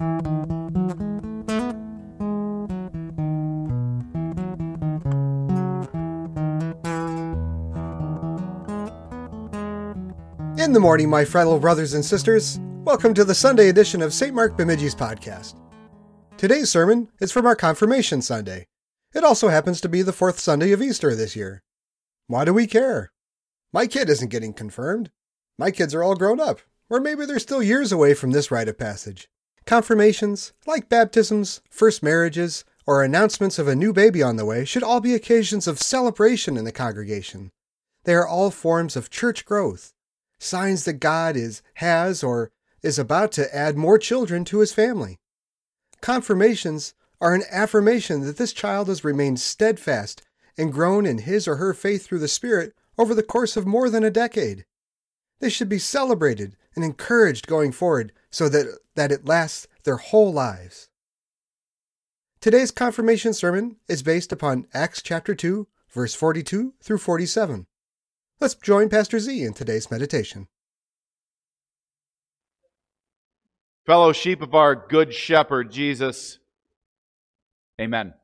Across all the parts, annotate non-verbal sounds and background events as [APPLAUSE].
In the morning, my fellow brothers and sisters, welcome to the Sunday edition of St. Mark Bemidji's podcast. Today's sermon is from our Confirmation Sunday. It also happens to be the fourth Sunday of Easter this year. Why do we care? My kid isn't getting confirmed. My kids are all grown up, or maybe they're still years away from this rite of passage. Confirmations, like baptisms, first marriages, or announcements of a new baby on the way, should all be occasions of celebration in the congregation. They are all forms of church growth, signs that God is, has, or is about to add more children to his family. Confirmations are an affirmation that this child has remained steadfast and grown in his or her faith through the Spirit over the course of more than a decade. They should be celebrated and encouraged going forward so that, that it lasts their whole lives. Today's confirmation sermon is based upon Acts chapter 2, verse 42 through 47. Let's join Pastor Z in today's meditation. Fellow sheep of our good shepherd, Jesus, amen.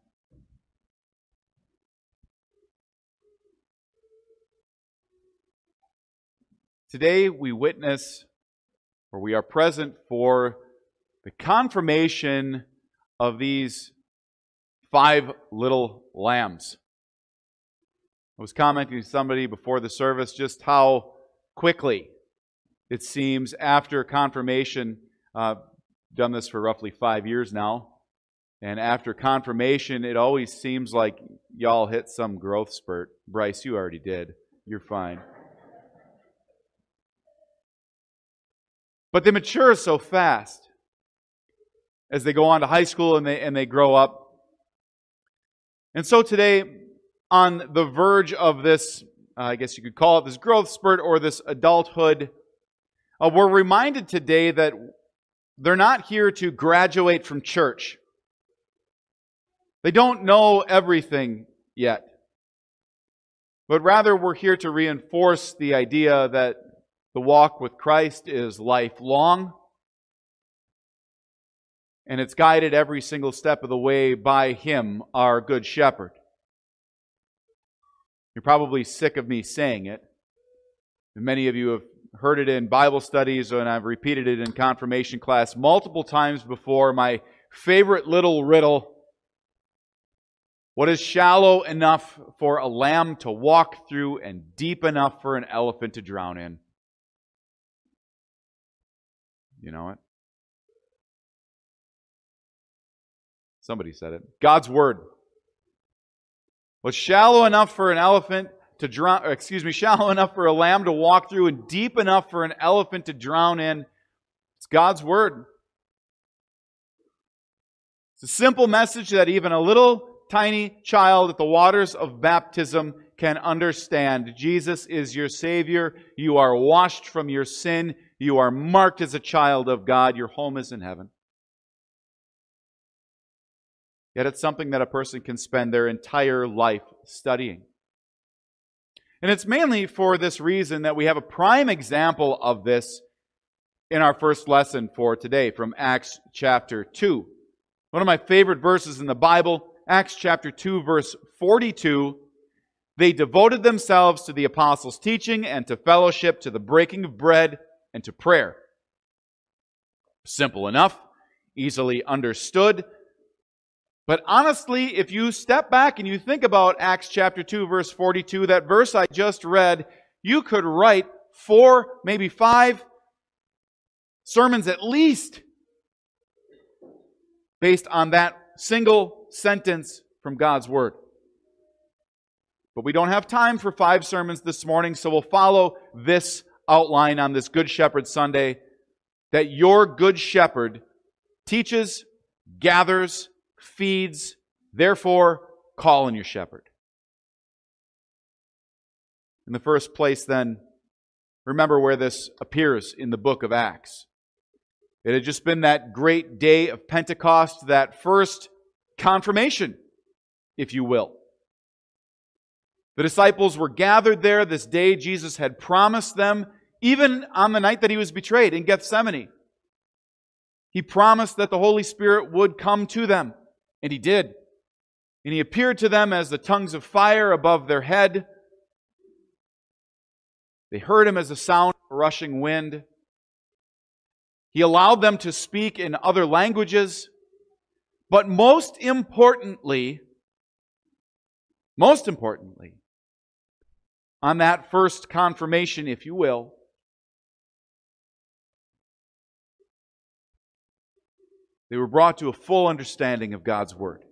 Today we witness, or we are present for the confirmation of these five little lambs. I was commenting to somebody before the service just how quickly it seems after confirmation. Uh, done this for roughly five years now. And after confirmation, it always seems like y'all hit some growth spurt. Bryce, you already did. You're fine. But they mature so fast as they go on to high school and they, and they grow up. And so today, on the verge of this, uh, I guess you could call it this growth spurt or this adulthood, uh, we're reminded today that they're not here to graduate from church. They don't know everything yet. But rather, we're here to reinforce the idea that the walk with Christ is lifelong and it's guided every single step of the way by Him, our Good Shepherd. You're probably sick of me saying it. Many of you have heard it in Bible studies, and I've repeated it in confirmation class multiple times before. My favorite little riddle what is shallow enough for a lamb to walk through and deep enough for an elephant to drown in? You know it? Somebody said it. God's Word. Was shallow enough for an elephant to drown, excuse me, shallow enough for a lamb to walk through and deep enough for an elephant to drown in. It's God's word. It's a simple message that even a little tiny child at the waters of baptism can understand. Jesus is your Savior. You are washed from your sin. You are marked as a child of God. Your home is in heaven. Yet it's something that a person can spend their entire life studying. And it's mainly for this reason that we have a prime example of this in our first lesson for today from Acts chapter 2. One of my favorite verses in the Bible, Acts chapter 2, verse 42. They devoted themselves to the apostles' teaching and to fellowship, to the breaking of bread, and to prayer. Simple enough, easily understood, but honestly, if you step back and you think about Acts chapter 2 verse 42, that verse I just read, you could write four, maybe five sermons at least based on that single sentence from God's Word. But we don't have time for five sermons this morning, so we'll follow this outline on this Good Shepherd Sunday that your Good Shepherd teaches, gathers, feeds, therefore call on your shepherd. In the first place, then, remember where this appears in the book of Acts. It had just been that great day of Pentecost, that first confirmation, if you will. The disciples were gathered there this day Jesus had promised them, even on the night that he was betrayed in Gethsemane. He promised that the Holy Spirit would come to them, and He did. And He appeared to them as the tongues of fire above their head. They heard Him as the sound of a rushing wind. He allowed them to speak in other languages. But most importantly, most importantly, on that first confirmation, if you will, they were brought to a full understanding of God's Word.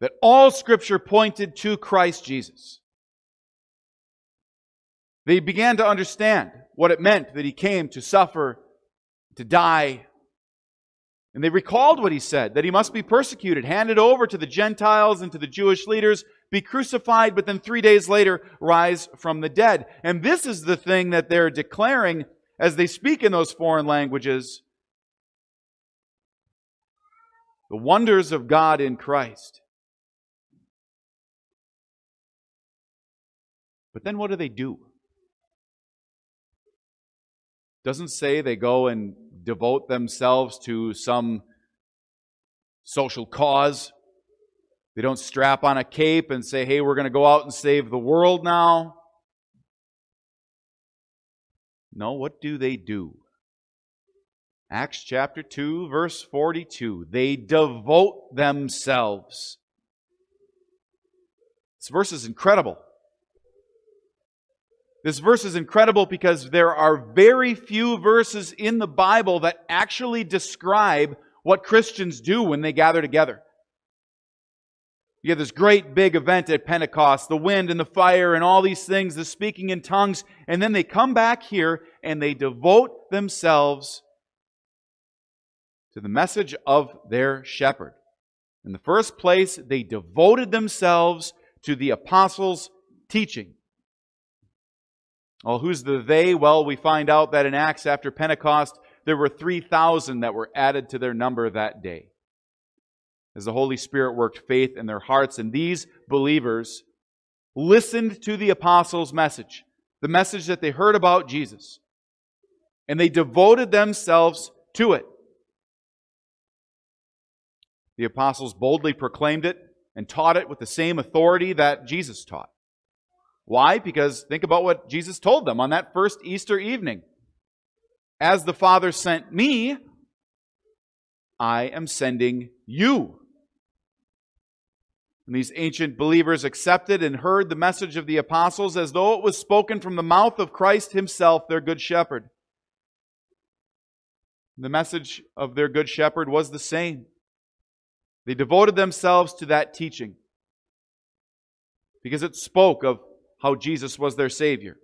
That all Scripture pointed to Christ Jesus. They began to understand what it meant that He came to suffer, to die, and they recalled what he said, that he must be persecuted, handed over to the Gentiles and to the Jewish leaders, be crucified, but then three days later rise from the dead. And this is the thing that they're declaring as they speak in those foreign languages. The wonders of God in Christ. But then what do they do? Doesn't say they go and devote themselves to some social cause. They don't strap on a cape and say, hey, we're going to go out and save the world now. No, what do they do? Acts chapter 2, verse 42. They devote themselves. This verse is incredible. This verse is incredible because there are very few verses in the Bible that actually describe what Christians do when they gather together. You have this great big event at Pentecost, the wind and the fire and all these things, the speaking in tongues, and then they come back here and they devote themselves to the message of their shepherd. In the first place, they devoted themselves to the apostles' teaching. Well, who's the they? Well, we find out that in Acts after Pentecost, there were 3,000 that were added to their number that day. As the Holy Spirit worked faith in their hearts, and these believers listened to the apostles' message, the message that they heard about Jesus, and they devoted themselves to it. The apostles boldly proclaimed it and taught it with the same authority that Jesus taught. Why? Because think about what Jesus told them on that first Easter evening. As the Father sent me, I am sending you. And these ancient believers accepted and heard the message of the apostles as though it was spoken from the mouth of Christ himself, their good shepherd. The message of their good shepherd was the same. They devoted themselves to that teaching because it spoke of how Jesus was their Savior.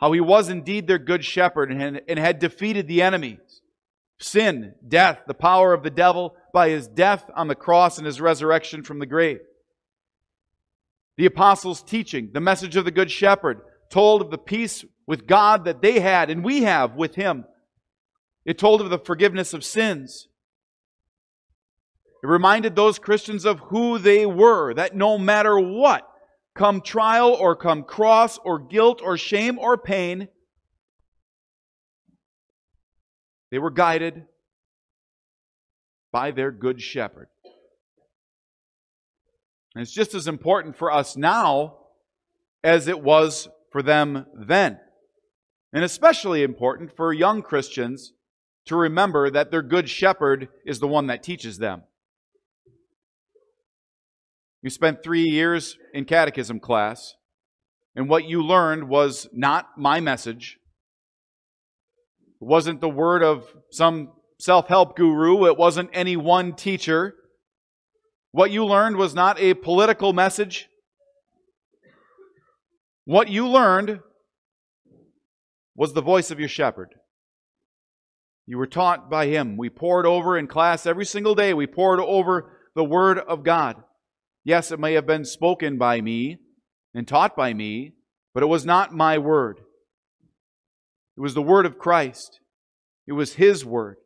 How he was indeed their good shepherd and, had defeated the enemies sin, death, the power of the devil by his death on the cross and his resurrection from the grave. The apostles' teaching, the message of the Good Shepherd, told of the peace with God that they had and we have with him. It told of the forgiveness of sins. It reminded those Christians of who they were, that no matter what, come trial or come cross or guilt or shame or pain, they were guided by their good shepherd. And it's just as important for us now as it was for them then. And especially important for young Christians to remember that their good shepherd is the one that teaches them. You spent three years in catechism class, and what you learned was not my message. It wasn't the word of some self help guru, it wasn't any one teacher. What you learned was not a political message. What you learned was the voice of your shepherd. You were taught by him. We poured over in class every single day. We poured over the Word of God. Yes, it may have been spoken by me and taught by me, but it was not my word. It was the word of Christ. It was His word.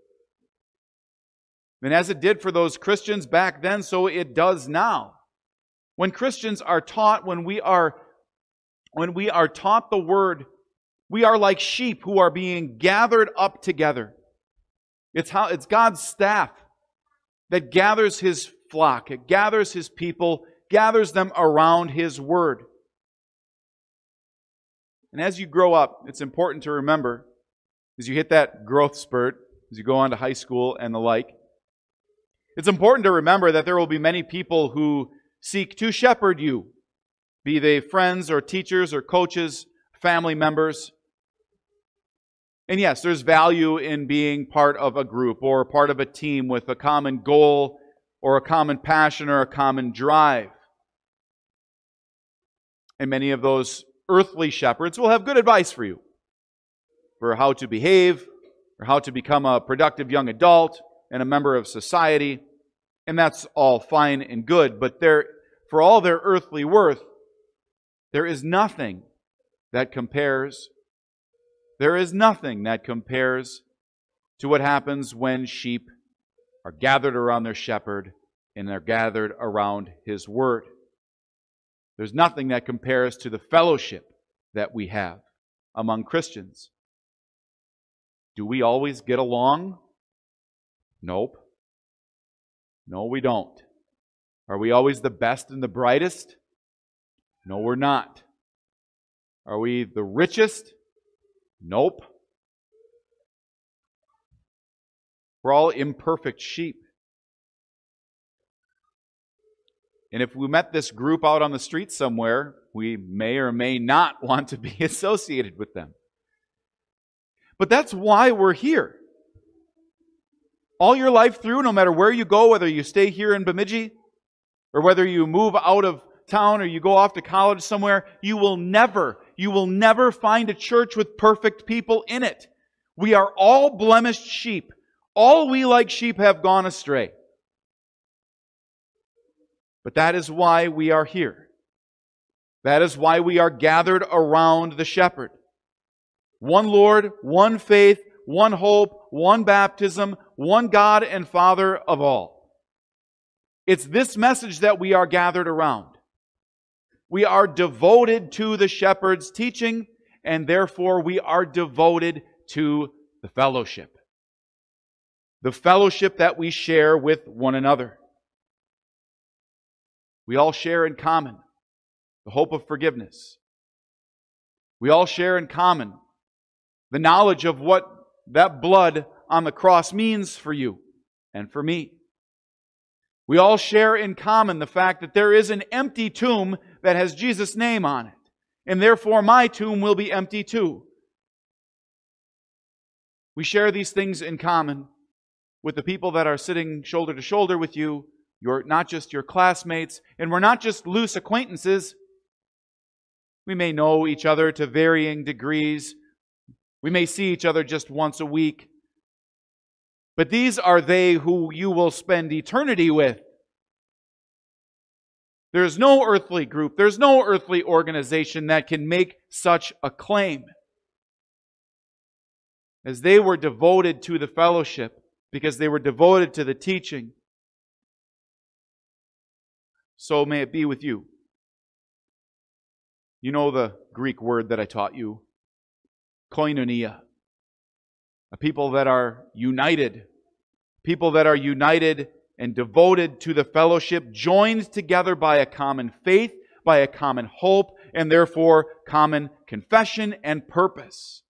And as it did for those Christians back then, so it does now. When Christians are taught, when we are, when we are taught the word, We are like sheep who are being gathered up together. It's how it's God's staff that gathers his flock, it gathers his people, gathers them around his word. And as you grow up, it's important to remember as you hit that growth spurt, as you go on to high school and the like, it's important to remember that there will be many people who seek to shepherd you, be they friends or teachers or coaches, family members. And yes, there's value in being part of a group or part of a team with a common goal or a common passion or a common drive. And many of those earthly shepherds will have good advice for you for how to behave or how to become a productive young adult and a member of society. And that's all fine and good, but there, for all their earthly worth, there is nothing that compares. There is nothing that compares to what happens when sheep are gathered around their shepherd and they're gathered around his word. There's nothing that compares to the fellowship that we have among Christians. Do we always get along? Nope. No, we don't. Are we always the best and the brightest? No, we're not. Are we the richest? Nope. We're all imperfect sheep. And if we met this group out on the street somewhere, we may or may not [LAUGHS] want to be associated with them. But that's why we're here. All your life through, no matter where you go, whether you stay here in Bemidji, or whether you move out of town or you go off to college somewhere, you will never, you will never find a church with perfect people in it. We are all blemished sheep. All we like sheep have gone astray. But that is why we are here. That is why we are gathered around the shepherd. One Lord, one faith, one hope, one baptism, one God and Father of all. It's this message that we are gathered around. We are devoted to the shepherd's teaching, and therefore we are devoted to the fellowship. The fellowship that we share with one another. We all share in common the hope of forgiveness. We all share in common the knowledge of what that blood on the cross means for you and for me. We all share in common the fact that there is an empty tomb that has Jesus' name on it, and therefore my tomb will be empty too. We share these things in common with the people that are sitting shoulder to shoulder with you you're not just your classmates, and we're not just loose acquaintances. We may know each other to varying degrees. We may see each other just once a week. But these are they who you will spend eternity with. There's no earthly group, there's no earthly organization that can make such a claim. As they were devoted to the fellowship, because they were devoted to the teaching, so may it be with you. You know the Greek word that I taught you koinonia. A people that are united. People that are united and devoted to the fellowship, joined together by a common faith, by a common hope, and therefore common confession and purpose.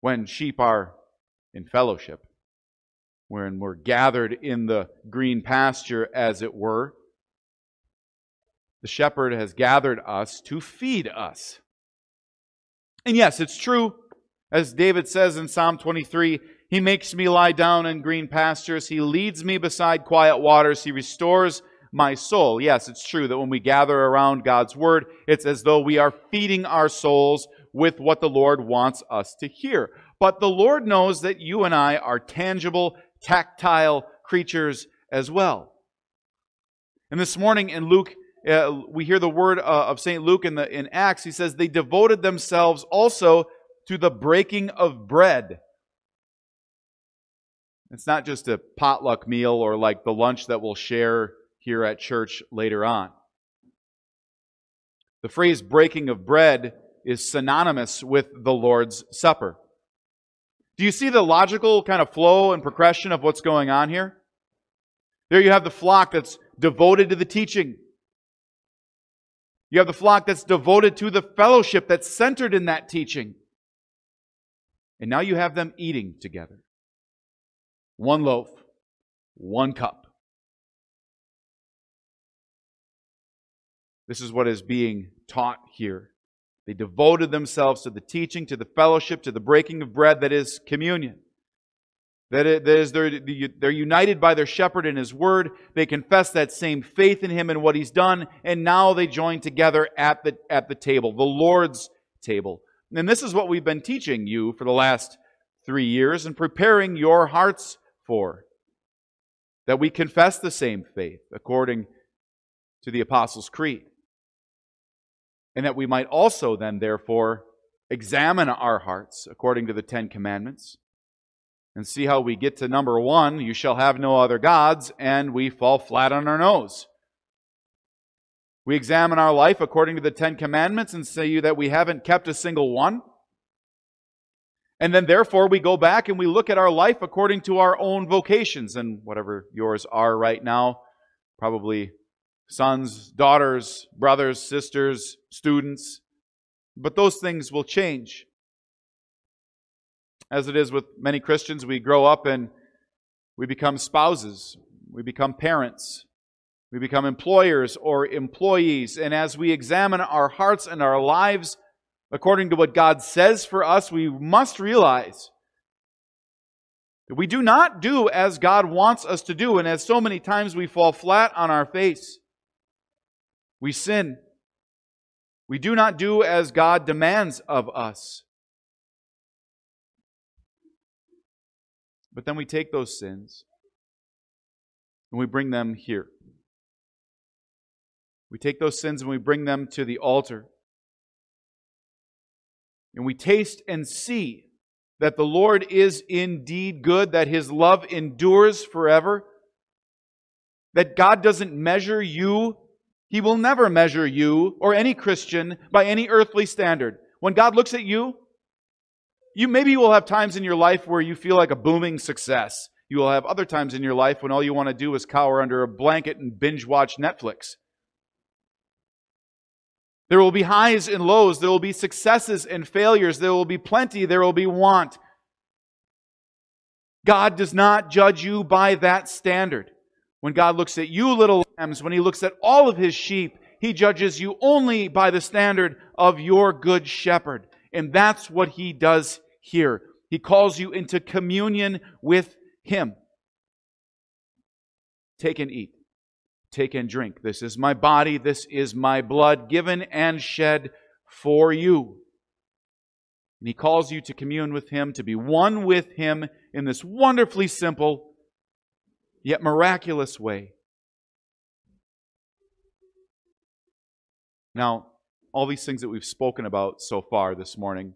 When sheep are in fellowship, when we're gathered in the green pasture, as it were. The shepherd has gathered us to feed us. And yes, it's true, as David says in Psalm 23 He makes me lie down in green pastures, He leads me beside quiet waters, He restores my soul. Yes, it's true that when we gather around God's word, it's as though we are feeding our souls with what the Lord wants us to hear. But the Lord knows that you and I are tangible, tactile creatures as well. And this morning in Luke, uh, we hear the word uh, of St. Luke in, the, in Acts. He says, They devoted themselves also to the breaking of bread. It's not just a potluck meal or like the lunch that we'll share here at church later on. The phrase breaking of bread is synonymous with the Lord's Supper. Do you see the logical kind of flow and progression of what's going on here? There you have the flock that's devoted to the teaching. You have the flock that's devoted to the fellowship that's centered in that teaching. And now you have them eating together. One loaf, one cup. This is what is being taught here. They devoted themselves to the teaching, to the fellowship, to the breaking of bread that is communion. That is, they're, they're united by their shepherd in his word. They confess that same faith in him and what he's done. And now they join together at the, at the table, the Lord's table. And this is what we've been teaching you for the last three years and preparing your hearts for. That we confess the same faith according to the Apostles' Creed. And that we might also then, therefore, examine our hearts according to the Ten Commandments and see how we get to number one, you shall have no other gods, and we fall flat on our nose. We examine our life according to the Ten Commandments and say that we haven't kept a single one. And then, therefore, we go back and we look at our life according to our own vocations and whatever yours are right now. Probably sons, daughters, brothers, sisters, students. But those things will change as it is with many Christians, we grow up and we become spouses, we become parents, we become employers or employees. And as we examine our hearts and our lives according to what God says for us, we must realize that we do not do as God wants us to do. And as so many times we fall flat on our face, we sin. We do not do as God demands of us. But then we take those sins and we bring them here. We take those sins and we bring them to the altar. And we taste and see that the Lord is indeed good, that his love endures forever, that God doesn't measure you. He will never measure you or any Christian by any earthly standard. When God looks at you, you maybe you will have times in your life where you feel like a booming success. You will have other times in your life when all you want to do is cower under a blanket and binge watch Netflix. There will be highs and lows. There will be successes and failures. There will be plenty. There will be want. God does not judge you by that standard. When God looks at you, little lambs, when He looks at all of His sheep, He judges you only by the standard of your good shepherd. And that's what he does here. He calls you into communion with him. Take and eat. Take and drink. This is my body. This is my blood given and shed for you. And he calls you to commune with him, to be one with him in this wonderfully simple yet miraculous way. Now, all these things that we've spoken about so far this morning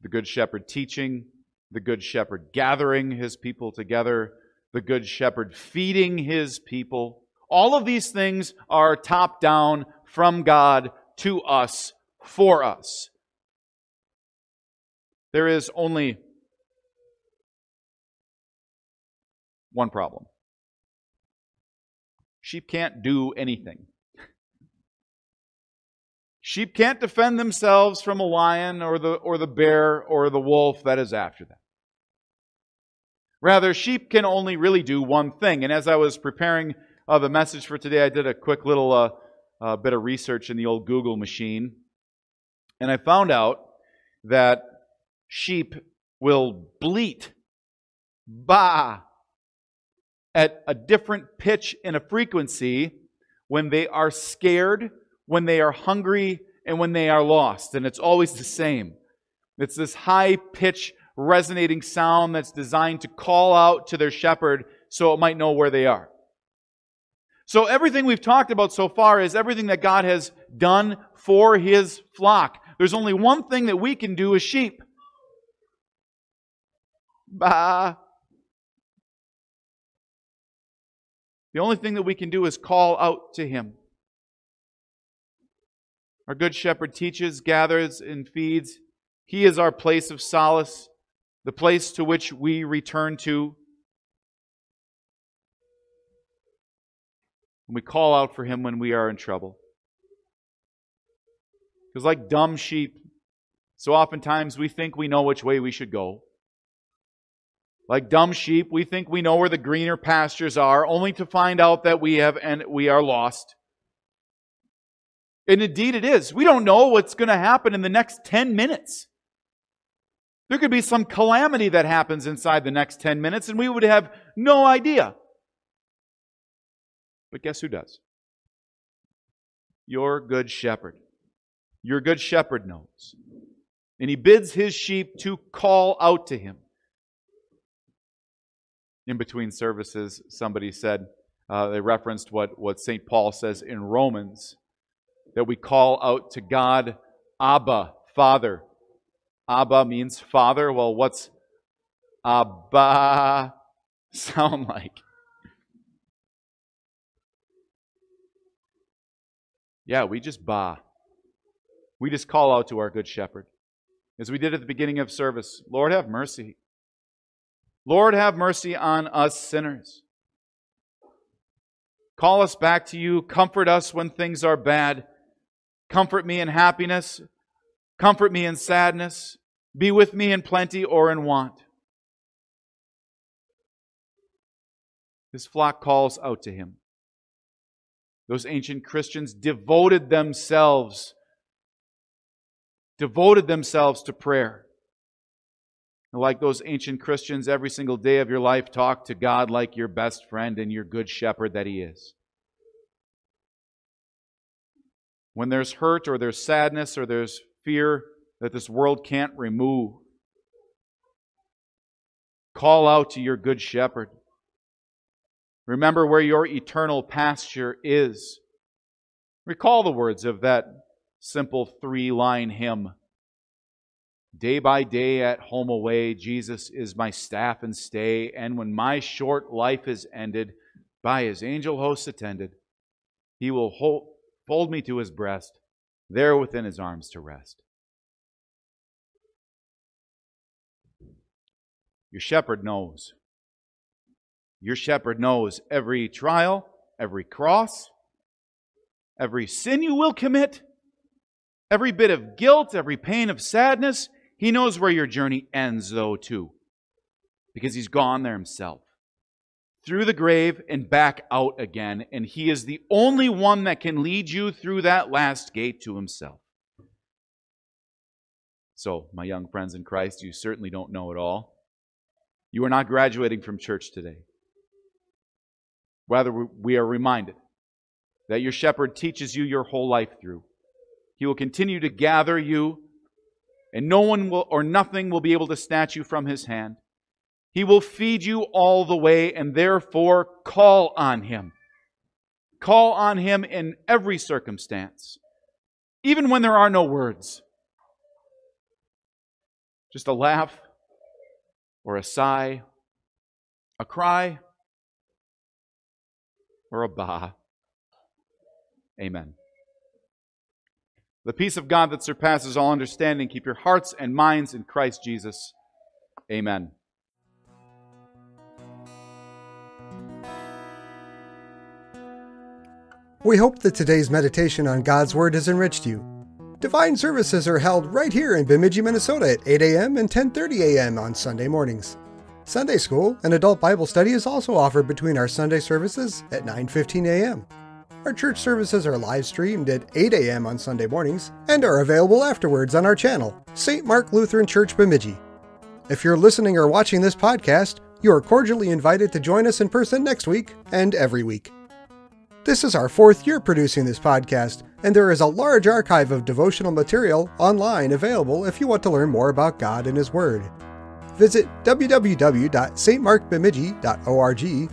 the Good Shepherd teaching, the Good Shepherd gathering his people together, the Good Shepherd feeding his people. All of these things are top down from God to us, for us. There is only one problem sheep can't do anything. Sheep can't defend themselves from a lion or the, or the bear or the wolf that is after them. Rather, sheep can only really do one thing. And as I was preparing uh, the message for today, I did a quick little uh, uh, bit of research in the old Google machine. And I found out that sheep will bleat, baa, at a different pitch and a frequency when they are scared when they are hungry and when they are lost. And it's always the same. It's this high pitch resonating sound that's designed to call out to their shepherd so it might know where they are. So everything we've talked about so far is everything that God has done for his flock. There's only one thing that we can do as sheep. Bah. The only thing that we can do is call out to him. Our Good Shepherd teaches, gathers, and feeds. He is our place of solace, the place to which we return to. And we call out for Him when we are in trouble. Because, like dumb sheep, so oftentimes we think we know which way we should go. Like dumb sheep, we think we know where the greener pastures are, only to find out that we have and we are lost. And indeed it is. We don't know what's going to happen in the next 10 minutes. There could be some calamity that happens inside the next 10 minutes, and we would have no idea. But guess who does? Your good shepherd. Your good shepherd knows. And he bids his sheep to call out to him. In between services, somebody said, uh, they referenced what, what St. Paul says in Romans that we call out to God, Abba, Father. Abba means father. Well, what's Abba [LAUGHS] sound like? Yeah, we just ba. We just call out to our good shepherd. As we did at the beginning of service, Lord, have mercy. Lord, have mercy on us sinners. Call us back to you. Comfort us when things are bad. Comfort me in happiness. Comfort me in sadness. Be with me in plenty or in want. His flock calls out to him. Those ancient Christians devoted themselves, devoted themselves to prayer. Like those ancient Christians, every single day of your life, talk to God like your best friend and your good shepherd that He is. When there's hurt or there's sadness or there's fear that this world can't remove, call out to your good shepherd. Remember where your eternal pasture is. Recall the words of that simple three line hymn. Day by day at home away, Jesus is my staff and stay, and when my short life is ended, by his angel hosts attended, he will hold, fold me to his breast, there within his arms to rest. Your shepherd knows. Your shepherd knows every trial, every cross, every sin you will commit, every bit of guilt, every pain of sadness. He knows where your journey ends, though, too, because he's gone there himself through the grave and back out again, and He is the only one that can lead you through that last gate to Himself. So, my young friends in Christ, you certainly don't know it all. You are not graduating from church today. Rather, we are reminded that your shepherd teaches you your whole life through. He will continue to gather you, and no one will or nothing will be able to snatch you from his hand. He will feed you all the way, and therefore call on Him. Call on Him in every circumstance, even when there are no words. Just a laugh, or a sigh, a cry, or a bah. Amen. The peace of God that surpasses all understanding, keep your hearts and minds in Christ Jesus. Amen. We hope that today's meditation on God's Word has enriched you. Divine services are held right here in Bemidji, Minnesota at 8 a.m. and 10:30 a.m. on Sunday mornings. Sunday school and adult Bible study is also offered between our Sunday services at 9:15 a.m. Our church services are live streamed at 8 a.m. on Sunday mornings and are available afterwards on our channel, St. Mark Lutheran Church Bemidji. If you're listening or watching this podcast, you are cordially invited to join us in person next week and every week. This is our fourth year producing this podcast, and there is a large archive of devotional material online available if you want to learn more about God and His Word. Visit www.stmarkbemidji.org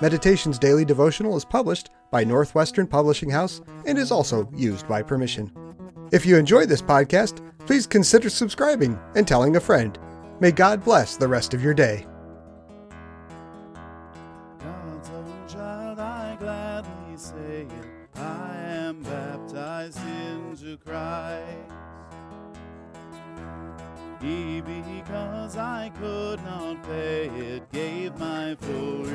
Meditations Daily Devotional is published by Northwestern Publishing House and is also used by permission. If you enjoy this podcast, please consider subscribing and telling a friend. May God bless the rest of your day. He, because I could not pay it, gave my full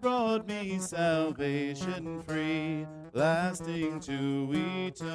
brought me salvation free, lasting to eternity.